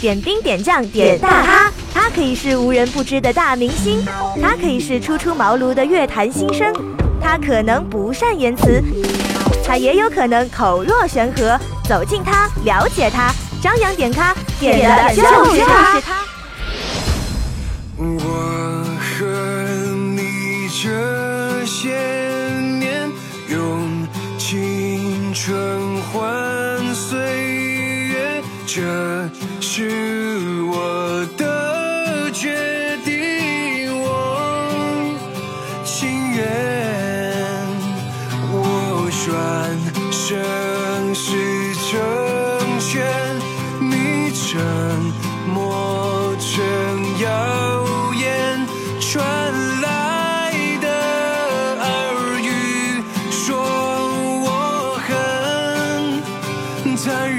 点兵点将点大咖，他可以是无人不知的大明星，他可以是初出茅庐的乐坛新生，他可能不善言辞，他也有可能口若悬河。走近他，了解他，张扬点咖，点的就是他。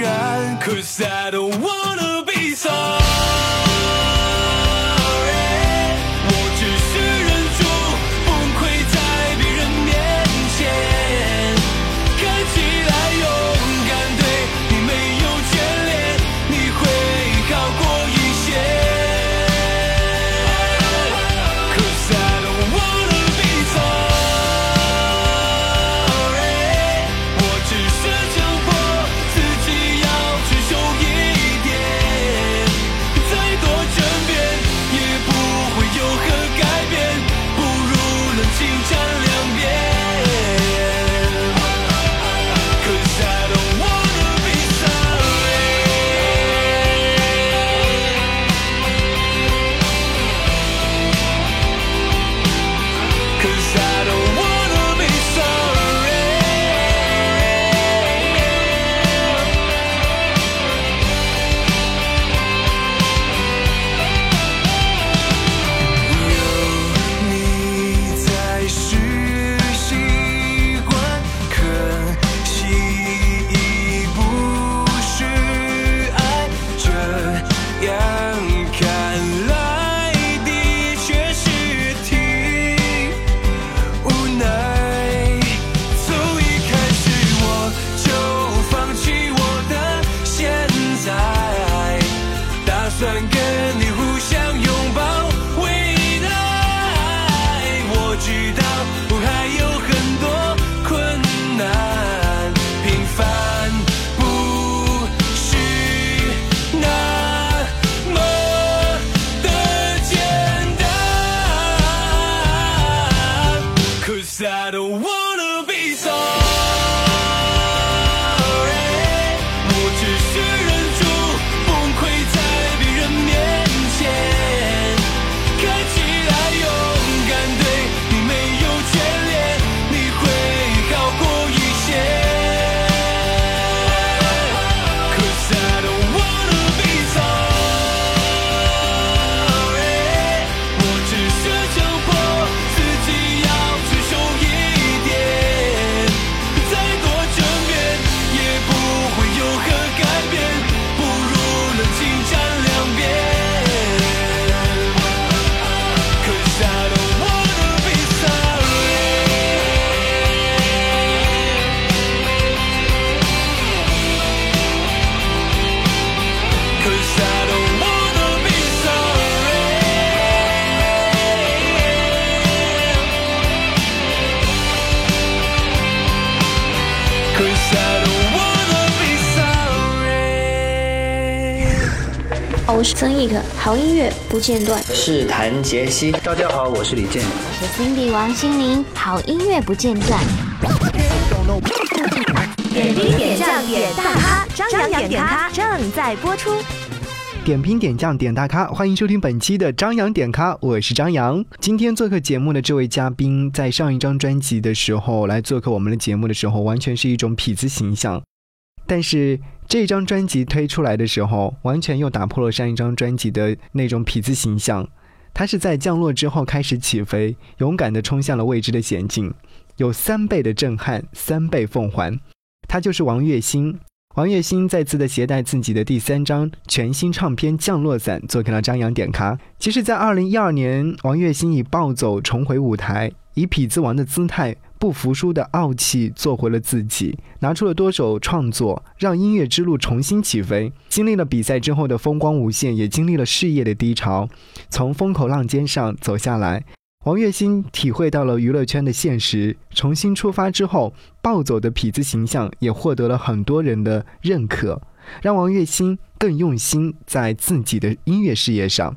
然。Cause I don't wanna be sorry。我是曾轶可，好音乐不间断。是谭杰希，大家好，我是李健。我是 Cindy 王心凌，好音乐不间断。点兵点将点大咖，张扬点咖正在播出。点评点将点大咖，欢迎收听本期的张扬点咖，我是张扬。今天做客节目的这位嘉宾，在上一张专辑的时候来做客我们的节目的时候，完全是一种痞子形象。但是这张专辑推出来的时候，完全又打破了上一张专辑的那种痞子形象。他是在降落之后开始起飞，勇敢地冲向了未知的险境，有三倍的震撼，三倍奉还。他就是王栎鑫。王栎鑫再次的携带自己的第三张全新唱片《降落伞》做客了张扬点咖。其实，在二零一二年，王栎鑫以暴走重回舞台，以痞子王的姿态不服输的傲气做回了自己，拿出了多首创作，让音乐之路重新起飞。经历了比赛之后的风光无限，也经历了事业的低潮，从风口浪尖上走下来。王栎鑫体会到了娱乐圈的现实，重新出发之后，暴走的痞子形象也获得了很多人的认可，让王栎鑫更用心在自己的音乐事业上。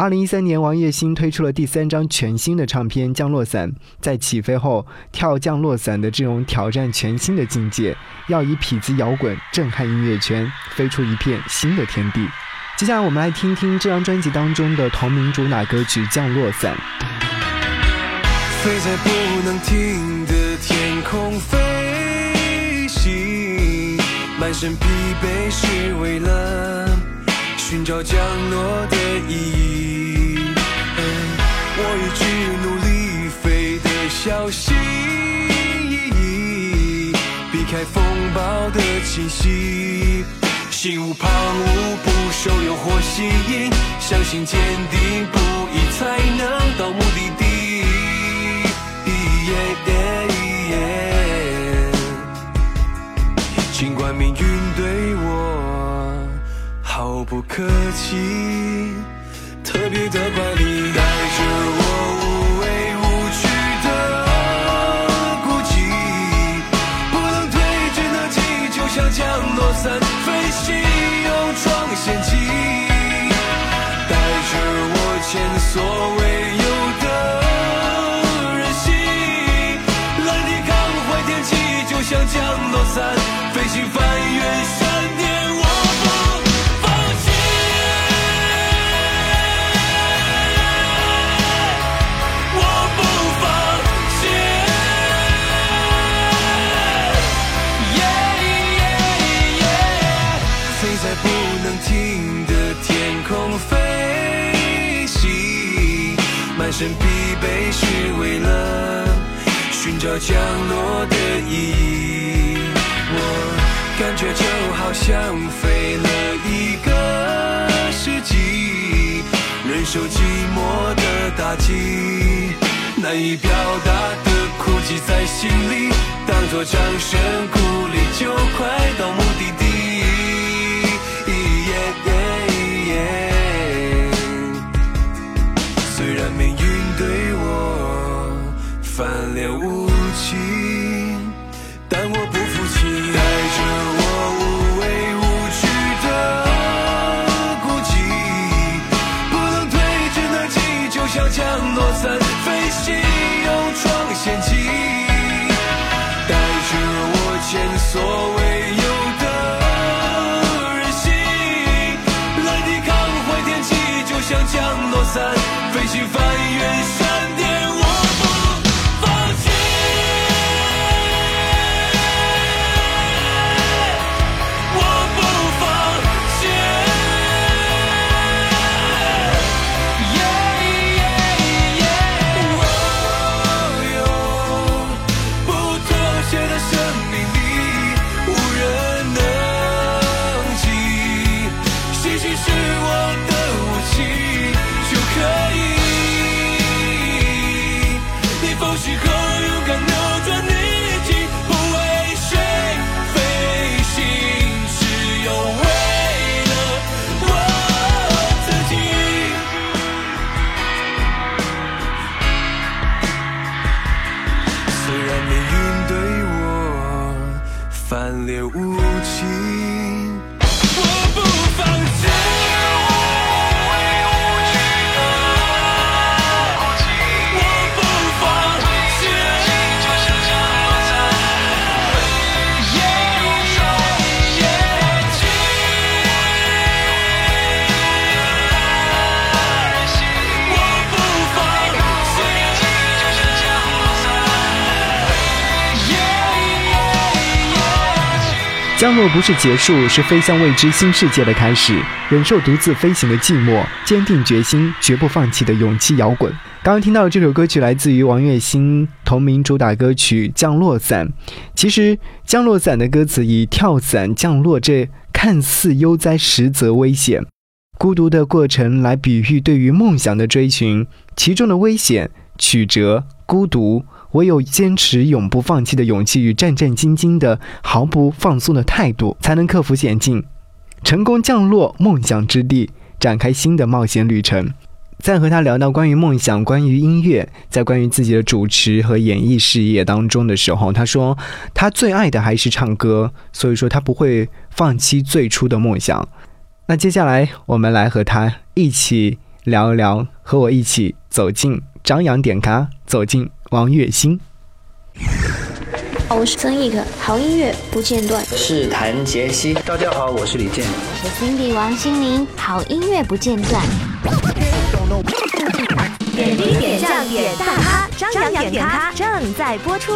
二零一三年，王栎鑫推出了第三张全新的唱片《降落伞》，在起飞后跳降落伞的这种挑战全新的境界，要以痞子摇滚震撼音乐圈，飞出一片新的天地。接下来，我们来听听这张专辑当中的同名主打歌曲《降落伞》。飞在不能停的天空飞行，满身疲惫是为了寻找降落的意义。我一直努力飞得小心翼翼，避开风暴的侵袭。心无旁骛，不受诱惑吸引，相信坚定不移才能到目的地。尽管命运对我遥不可及，特别的怪力带着我无畏无惧的孤寂，不能推着那气，就像降落伞飞行，勇闯险境，带着我前所未有的任性，来抵抗坏天气，就像降落伞飞行翻越身疲惫是为了寻找降落的意义。我感觉就好像飞了一个世纪，忍受寂寞的打击，难以表达的哭泣在心里，当作掌声鼓励，就快到目的地。翻脸无情，但我不服气，带着我无畏无惧的孤寂，不能退却那气，就像降落伞连无情，降落不是结束，是飞向未知新世界的开始。忍受独自飞行的寂寞，坚定决心，绝不放弃的勇气摇滚。刚刚听到这首歌曲来自于王栎鑫同名主打歌曲《降落伞》。其实，《降落伞》的歌词以跳伞降落这看似悠哉，实则危险、孤独的过程来比喻对于梦想的追寻，其中的危险、曲折、孤独。唯有坚持永不放弃的勇气与战战兢兢的毫不放松的态度，才能克服险境，成功降落梦想之地，展开新的冒险旅程。在和他聊到关于梦想、关于音乐，在关于自己的主持和演艺事业当中的时候，他说他最爱的还是唱歌，所以说他不会放弃最初的梦想。那接下来我们来和他一起聊一聊，和我一起走进张扬点咖，走进王栎鑫。我是曾轶可，好音乐不间断。是谭杰希，大家好，我是李健。我是 Cindy 王心凌，好音乐不间断。点滴点将点大咖，张扬点咖正在播出。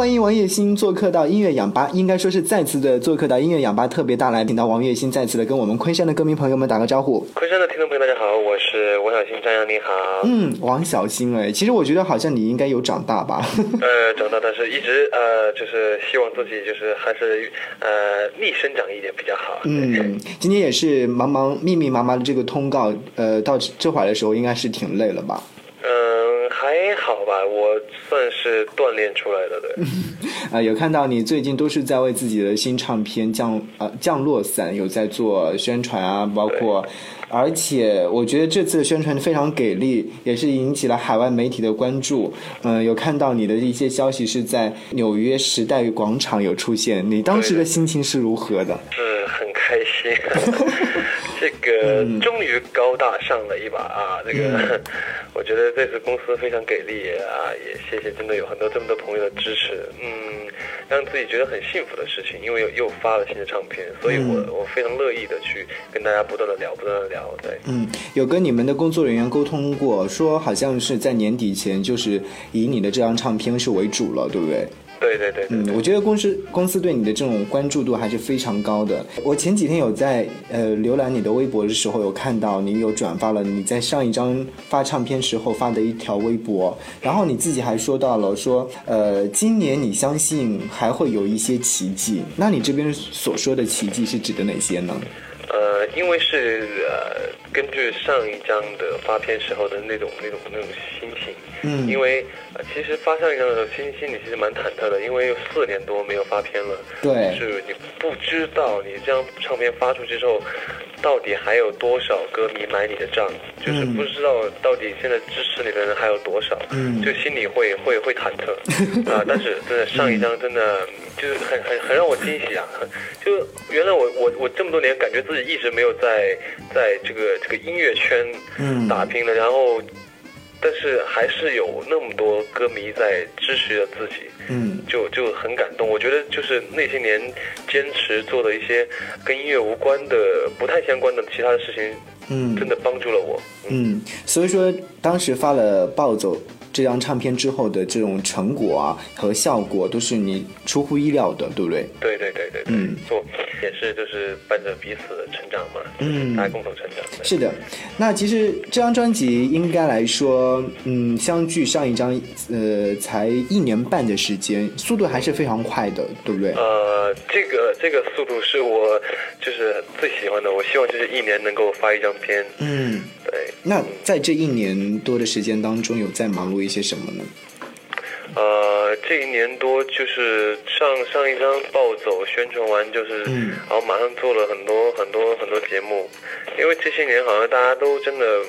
欢迎王栎鑫做客到音乐氧吧，应该说是再次的做客到音乐氧吧特别大来请，到王栎鑫再次的跟我们昆山的歌迷朋友们打个招呼。昆山的听众朋友，大家好，我是王小新，张扬，你好。嗯，王小新哎，其实我觉得好像你应该有长大吧？呃，长大，但是一直呃，就是希望自己就是还是呃逆生长一点比较好。嗯，今天也是忙忙密密麻麻的这个通告，呃，到这会儿的时候应该是挺累了吧？嗯，还好吧，我算是锻炼出来的，对。啊，有看到你最近都是在为自己的新唱片降呃降落伞有在做宣传啊，包括，而且我觉得这次的宣传非常给力，也是引起了海外媒体的关注。嗯，有看到你的一些消息是在纽约时代广场有出现，你当时的心情是如何的？是很开心，这个终于高大上了一把啊！这个，我觉得这次公司非常给力啊，也谢谢真的有很多这么多朋友的支持，嗯，让自己觉得很幸福的事情，因为又又发了新的唱片，所以我我非常乐意的去跟大家不断的聊，不断的聊，对。嗯，有跟你们的工作人员沟通过，说好像是在年底前就是以你的这张唱片是为主了，对不对？对对对对嗯，我觉得公司公司对你的这种关注度还是非常高的。我前几天有在呃浏览你的微博的时候，有看到你有转发了你在上一张发唱片时候发的一条微博，然后你自己还说到了说，呃，今年你相信还会有一些奇迹。那你这边所说的奇迹是指的哪些呢？呃，因为是呃，根据上一张的发片时候的那种那种那种心情，嗯。因为呃，其实发上一张的时候心心里其实蛮忐忑的，因为有四年多没有发片了，对。就是你不知道你这张唱片发出去之后，到底还有多少歌迷买你的账，就是嗯。不知道到底现在支持你的人还有多少，嗯。就心里会会会忐忑。啊、但是真的上一张真的就是很很很让我惊喜啊，就原来我我我这么多年感觉自己一直没有在在这个这个音乐圈嗯。打拼的，然后但是还是有那么多歌迷在支持着自己，嗯。就就很感动。我觉得就是那些年坚持做的一些跟音乐无关的、不太相关的其他的事情，嗯。真的帮助了我。嗯，所以说当时发了《暴走》这张唱片之后的这种成果啊和效果，都是你出乎意料的，对不对？对对对对对，嗯做也是就是伴着彼此的成长嘛，嗯大家共同成长。是的，那其实这张专辑应该来说，嗯，相距上一张，呃，才一年半的时间，速度还是非常快的，对不对？呃，这个这个速度是我就是最喜欢的。我希望就是一年能够发一张片。嗯，对，那在这一年多的时间当中，有在忙碌一些什么呢？呃，这一年多就是上上一张暴走宣传完，就是，嗯然后马上做了很多很多很多节目，因为这些年好像大家都真的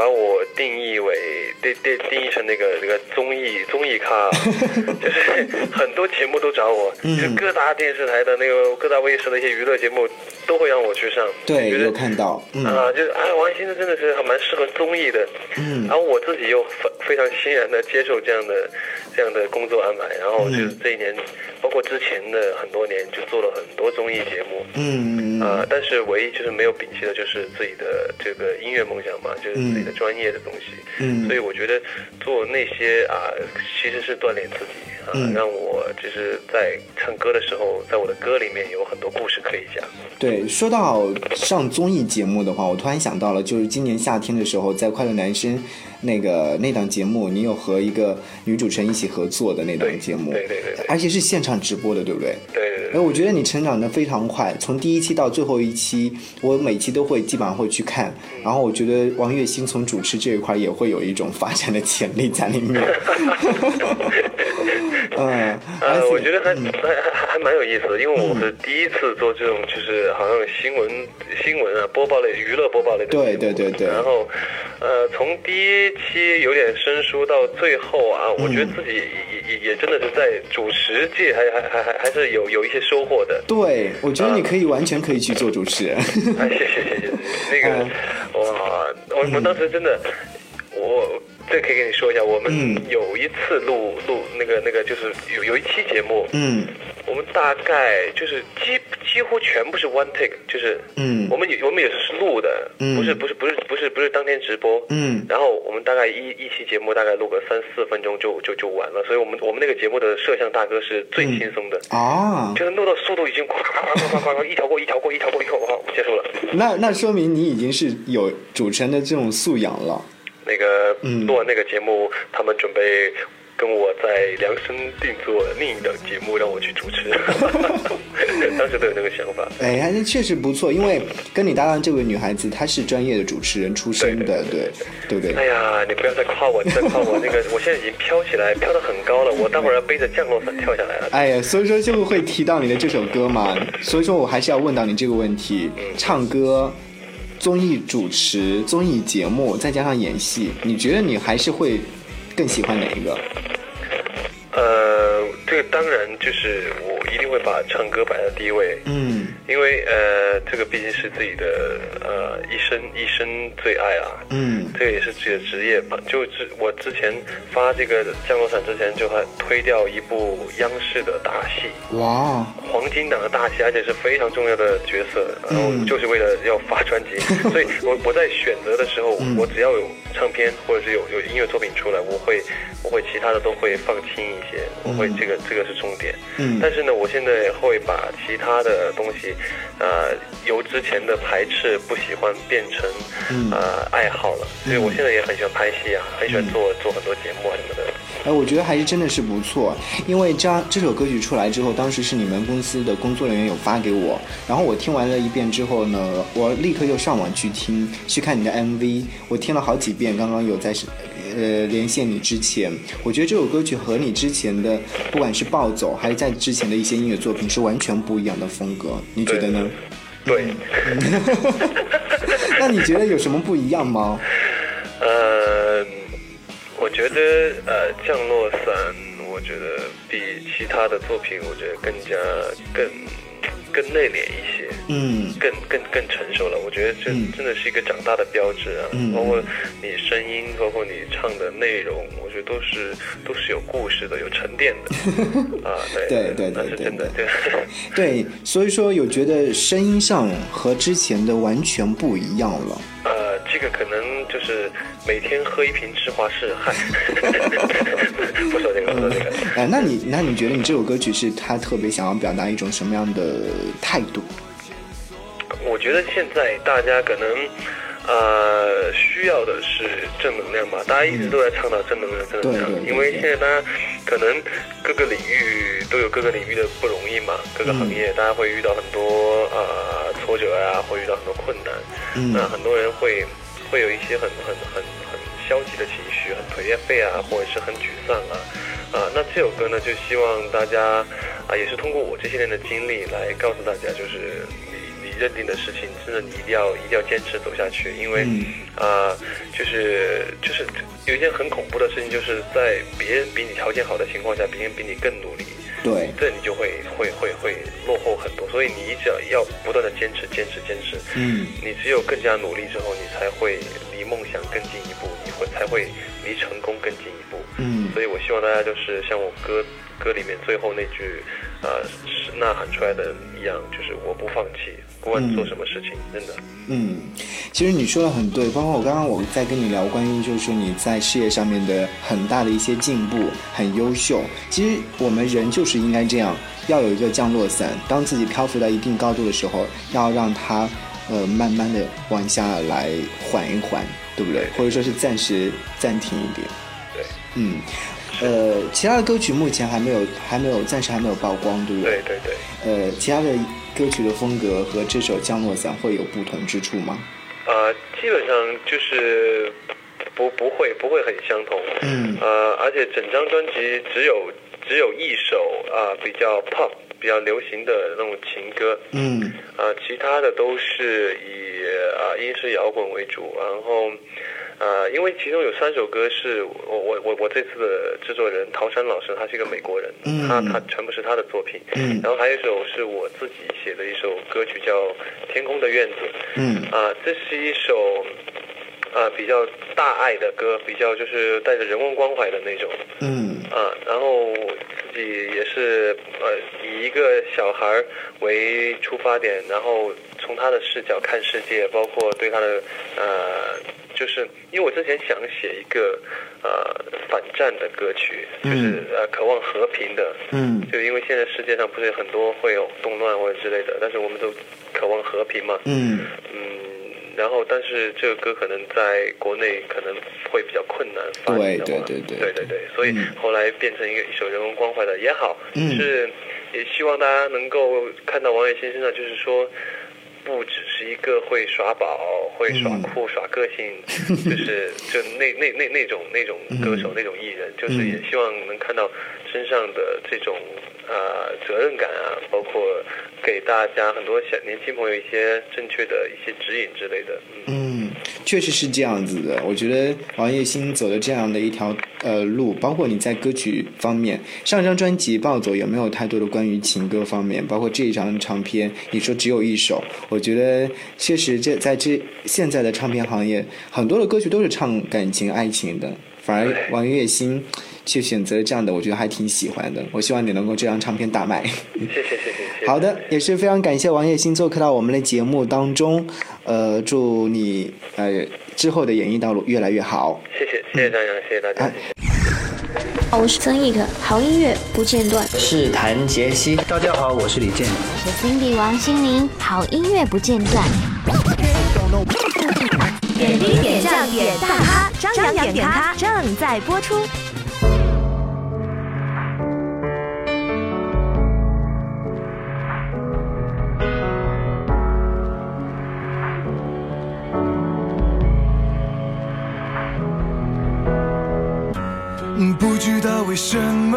把我定义为定定定义成那个那个综艺综艺咖，就是很多节目都找我，嗯就是各大电视台的那个各大卫视的一些娱乐节目都会让我去上，对，有看到，嗯。啊，就是哎，王先生真的是还蛮适合综艺的，嗯。然后我自己又非非常欣然的接受这样的这样的工作安排，然后就是这一年，包括之前的很多年，就做了很多综艺节目，嗯。啊、但是唯一就是没有摒弃的就是自己的这个音乐梦想嘛，就是自己的专业的东西，嗯所以我觉得做那些啊，其实是锻炼自己啊，啊，嗯让我就是在唱歌的时候，在我的歌里面有很多故事可以讲。对，说到上综艺节目的话，我突然想到了，就是今年夏天的时候，在《快乐男生》那个那档节目，你有和一个女主持人一起合作的那档节目，对对对对而且是现场直播的，对不对？对，对对对，我觉得你成长的非常快，从第一期到最后一期，我每期都会基本上会去看。然后我觉得王栎鑫从主持这一块也会有一种发展的潜力在里面。嗯，呃，我觉得还还还还蛮有意思的，因为我是第一次做这种，就是好像新闻新闻啊播报类娱乐播报类的对对对对然后，呃，从第一期有点生疏到最后啊，我嗯觉得自己也也也真的是在主持界还还还还还是有有一些收获的。对，我觉得你可以完全可以去做主持人。哎，谢谢谢谢，那个呃哇，我我当时真的，我这可以跟你说一下，我们嗯有一次录录那个那个就是有有一期节目，嗯我们大概就是几几乎全部是 one take，就是嗯我们也我们也是录的，嗯不是不是不是不是不是当天直播，嗯然后我们大概一一期节目大概录个三四分钟就就就完了，所以我们我们那个节目的摄像大哥是最轻松的。啊，就是录到速度已经夸夸夸夸夸夸一条过一条过一条过一条过，好结束了。那那说明你已经是有主持人的这种素养了。那个嗯录完那个节目，他们准备跟我在量身定做另一档节目，让我去主持。当时都有那个想法。哎，那确实不错，因为跟你搭档这位女孩子，她是专业的主持人出身的，对对不对？哎呀，你不要再夸我，再夸我那个，我现在已经飘起来，飘得很高了，我待会儿要背着降落伞跳下来了。哎呀，所以说就会提到你的这首歌嘛，所以说我还是要问到你这个问题：唱歌、综艺主持、综艺节目，再加上演戏，你觉得你还是会更喜欢哪一个？呃，这个当然就是我一定会把唱歌摆在第一位。嗯因为呃，这个毕竟是自己的呃一生一生最爱啊，嗯。这个也是自己的职业吧。就之我之前发这个降落伞之前，就还推掉一部央视的大戏，哇，黄金档的大戏，而且是非常重要的角色，然后嗯就是为了要发专辑，所以我我在选择的时候，嗯。我只要有唱片或者是有有音乐作品出来，我会我会其他的都会放轻一些，我会这个这个是重点。嗯。但是呢，我现在会把其他的东西，呃，由之前的排斥、不喜欢变成嗯呃爱好了。所以我现在也很喜欢拍戏啊，很喜欢做做很多节目啊什么的。哎，我觉得还是真的是不错，因为这样这首歌曲出来之后，当时是你们公司的工作人员有发给我，然后我听完了一遍之后呢，我立刻又上网去听，去看你的 MV，我听了好几遍，刚刚有在呃连线你之前，我觉得这首歌曲和你之前的不管是暴走还是在之前的一些音乐作品是完全不一样的风格，你觉得呢？对，那你觉得有什么不一样吗？呃，我觉得呃，降落伞，我觉得比其他的作品，我觉得更加更更内敛一些。嗯更更更成熟了，我觉得这嗯真的是一个长大的标志啊！嗯包括你声音，包括你唱的内容，我觉得都是都是有故事的，有沉淀的 啊！对对对对那是真的，对对。对，所以说有觉得声音上和之前的完全不一样了。呃，这个可能就是每天喝一瓶芝华士，嗨，不说这个，不说这个。哎，那你那你觉得你这首歌曲是他特别想要表达一种什么样的态度？我觉得现在大家可能，呃，需要的是正能量吧。大家一直都在倡导正能量，正能量因为现在大家可能各个领域都有各个领域的不容易嘛，各个行嗯业大家会遇到很多呃挫折啊，会遇到很多困难。嗯那很多人会会有一些很很很很消极的情绪，很颓废啊，或者是很沮丧啊。啊，那这首歌呢，就希望大家啊，也是通过我这些年的经历来告诉大家，就是认定的事情，真的你一定要一定要坚持走下去，因为、嗯啊，就是就是有一件很恐怖的事情，就是在别人比你条件好的情况下，别人比你更努力，对，这你就会会会会落后很多。所以你只要要不断的坚持坚持坚持，嗯你只有更加努力之后，你才会离梦想更进一步，你会才会离成功更进一步。嗯所以我希望大家就是像我歌歌里面最后那句，呃是呐喊出来的一样，就是我不放弃，不管做什么事情，真的。嗯，其实你说的很对，包括我刚刚我在跟你聊关于就是说你在事业上面的很大的一些进步，很优秀。其实我们人就是应该这样，要有一个降落伞，当自己漂浮到一定高度的时候，要让它呃慢慢的往下来缓一缓，对不对？或者说是暂时暂停一点。对，嗯，呃，其他的歌曲目前还没有还没有暂时还没有曝光，对不对对对对。呃，其他的歌曲的风格和这首《降落伞》会有不同之处吗？呃，基本上就是不不会不会很相同。嗯呃，而且整张专辑只有只有一首啊、比较 pop 比较流行的那种情歌。嗯啊，其他的都是以啊英式摇滚为主，然后呃，因为其中有三首歌是我我我我这次的制作人陶山老师，他是一个美国人，嗯他他全部是他的作品，嗯。然后还有一首是我自己写的一首歌曲叫《天空的院子》，嗯。啊，这是一首啊比较大爱的歌，比较就是带着人文关怀的那种，嗯。啊，然后自己也是呃以一个小孩儿为出发点，然后从他的视角看世界，包括对他的呃，就是因为我之前想写一个呃反战的歌曲，就是呃渴望和平的，嗯。就因为现在世界上不是很多会有动乱或者之类的，但是我们都渴望和平嘛，嗯。嗯，然后但是这个歌可能在国内可能会比较困难对对对对。对对对，所以嗯。后来变成一个一首人文关怀的也好，嗯。是也希望大家能够看到王栎鑫身上，就是说。不只是一个会耍宝、会耍嗯。酷、耍个性，就是 就那那那那种那种歌手、嗯那种艺人，就是也希望能看到身上的这种呃责任感啊，包括给大家很多小年轻朋友一些正确的一些指引之类的。嗯，嗯，确实是这样子的。我觉得王栎鑫走的这样的一条呃路，包括你在歌曲方面，上一张专辑《暴走》也没有太多的关于情歌方面，包括这一张唱片，你说只有一首，我觉得确实这在这现在的唱片行业，很多的歌曲都是唱感情、爱情的，反而王栎鑫却选择这样的，我觉得还挺喜欢的。我希望你能够这张唱片大卖。谢谢谢谢。好的，也是非常感谢王栎鑫做客到我们的节目当中，呃，祝你呃之后的演艺道路越来越好。谢谢谢谢大家，谢谢大家。哎我是曾轶可，好音乐不间断。是谭杰希。大家好，我是李健。我是 Cindy 王心凌，好音乐不间断。点滴点将点大咖，张扬点咖正在播出。为什么，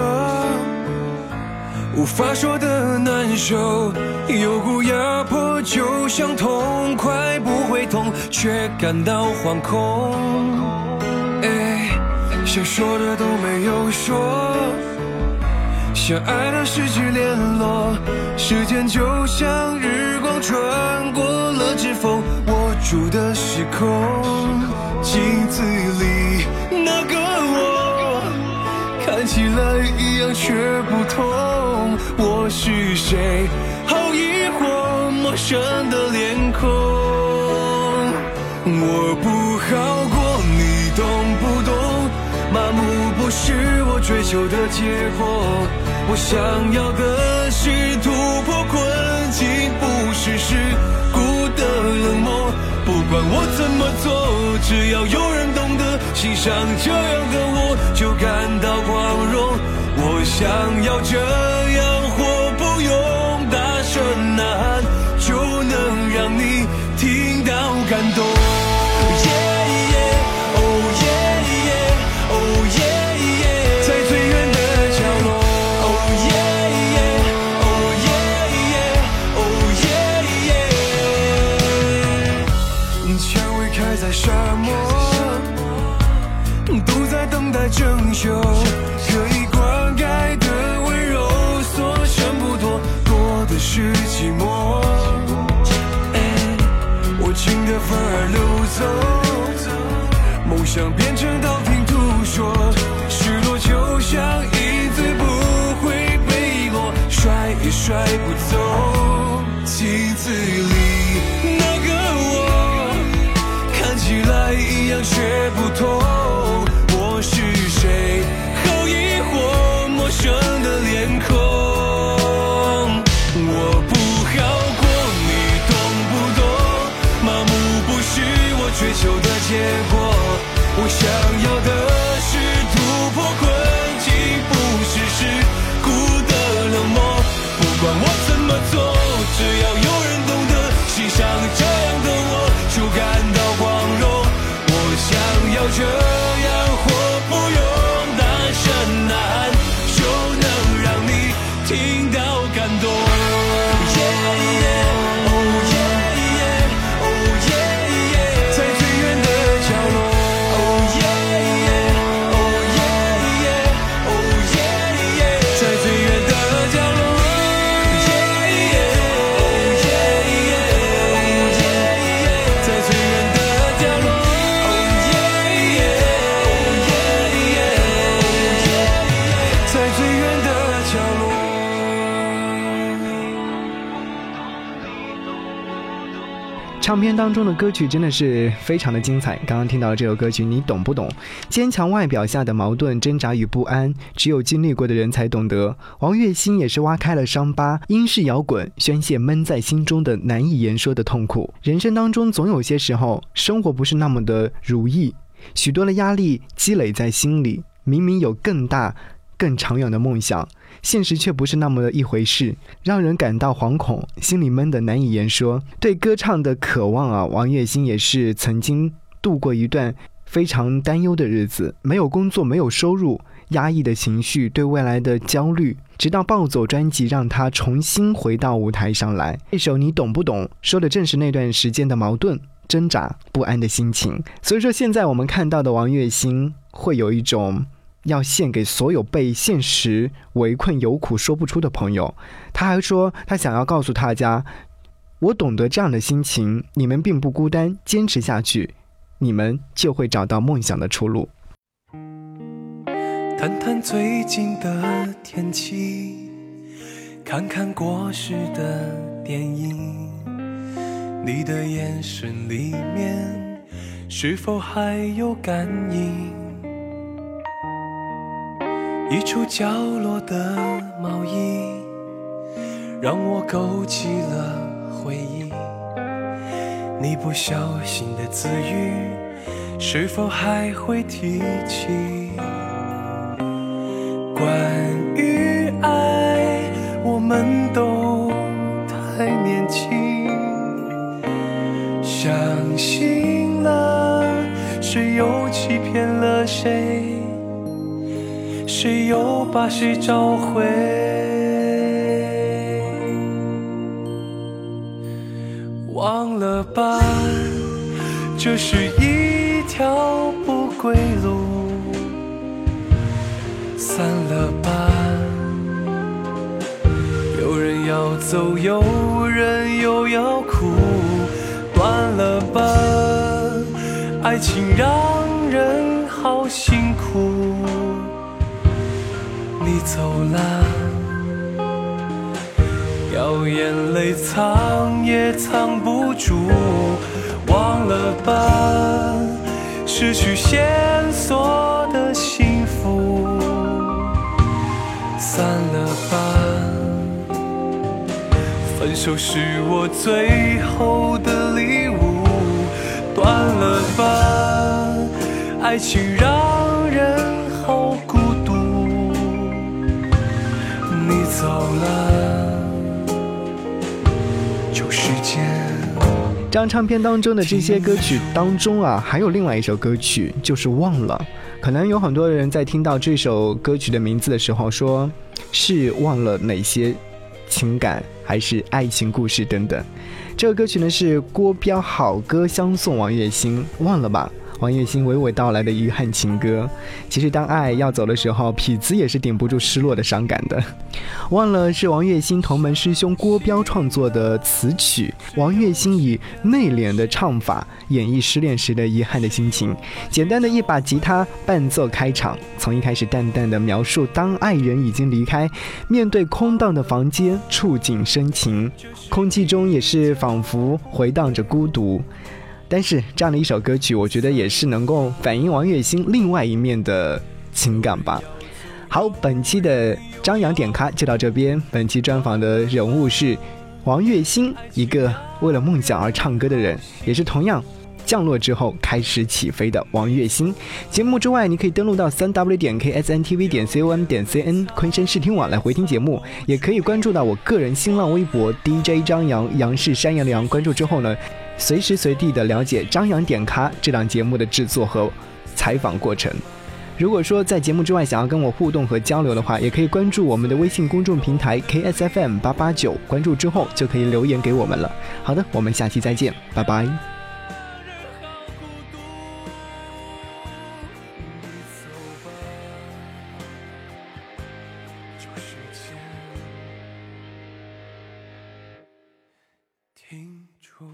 无法说的难受，有股压迫，就像痛快不会痛，却感到惶恐。哎，想说的都没有说，相爱的失去联络，时间就像日光穿过了指缝，握住的时空，镜子里。来一样却不同。我是谁？好疑惑，陌生的脸孔。我不好过，你懂不懂？麻木不是我追求的结果。我想要的是突破困境，不是世故的冷漠。不管我怎么做，只要有人懂得欣赏这样的我，就感到光荣。我想要这结果。我想要唱片当中的歌曲真的是非常的精彩。刚刚听到这首歌曲，你懂不懂？坚强外表下的矛盾、挣扎与不安，只有经历过的人才懂得。王栎鑫也是挖开了伤疤，英式摇滚宣泄闷在心中的难以言说的痛苦。人生当中总有些时候，生活不是那么的如意，许多的压力积累在心里，明明有更大、更长远的梦想。现实却不是那么的一回事，让人感到惶恐，心里闷得难以言说。对歌唱的渴望啊，王栎鑫也是曾经度过一段非常担忧的日子，没有工作，没有收入，压抑的情绪，对未来的焦虑，直到《暴走》专辑让他重新回到舞台上来。这首《你懂不懂》说的正是那段时间的矛盾、挣扎、不安的心情。所以说，现在我们看到的王栎鑫会有一种。要献给所有被现实围困、有苦说不出的朋友。他还说，他想要告诉大家，我懂得这样的心情，你们并不孤单，坚持下去，你们就会找到梦想的出路。谈谈最近的天气，看看过时的电影，你的眼神里面是否还有感应？一处角落的毛衣，让我勾起了回忆。你不小心的字语，是否还会提起？关于爱，我们都太年轻，相信了，谁又欺骗了谁？谁又把谁找回？忘了吧，这是一条不归路。散了吧，有人要走，有人又要哭。断了吧，爱情让人走了，要眼泪藏也藏不住。忘了吧，失去线索的幸福。散了吧，分手是我最后的礼物。断了吧，爱情让这张唱片当中的这些歌曲当中啊，还有另外一首歌曲，就是《忘了》。可能有很多人在听到这首歌曲的名字的时候，说是忘了哪些情感，还是爱情故事等等。这个歌曲呢是郭彪好歌相送王栎鑫，忘了吧？王栎鑫娓娓道来的遗憾情歌。其实当爱要走的时候，痞子也是顶不住失落的伤感的。忘了是王栎鑫同门师兄郭彪创作的词曲，王栎鑫以内敛的唱法演绎失恋时的遗憾的心情。简单的一把吉他伴奏开场，从一开始淡淡的描述当爱人已经离开，面对空荡的房间，触景生情，空气中也是仿佛回荡着孤独。但是这样的一首歌曲，我觉得也是能够反映王栎鑫另外一面的情感吧。好，本期的张扬点咖就到这边。本期专访的人物是王栎鑫，一个为了梦想而唱歌的人，也是同样降落之后开始起飞的王栎鑫。节目之外，你可以登录到三 w 点 ksntv 点 com 点 cn 昆山视听网来回听节目，也可以关注到我个人新浪微博 DJ 张扬，杨是山羊的羊。关注之后呢，随时随地的了解张扬点咖这档节目的制作和采访过程。如果说在节目之外想要跟我互动和交流的话，也可以关注我们的微信公众平台 KSFM 八八九，关注之后就可以留言给我们了。好的，我们下期再见，拜拜。停住。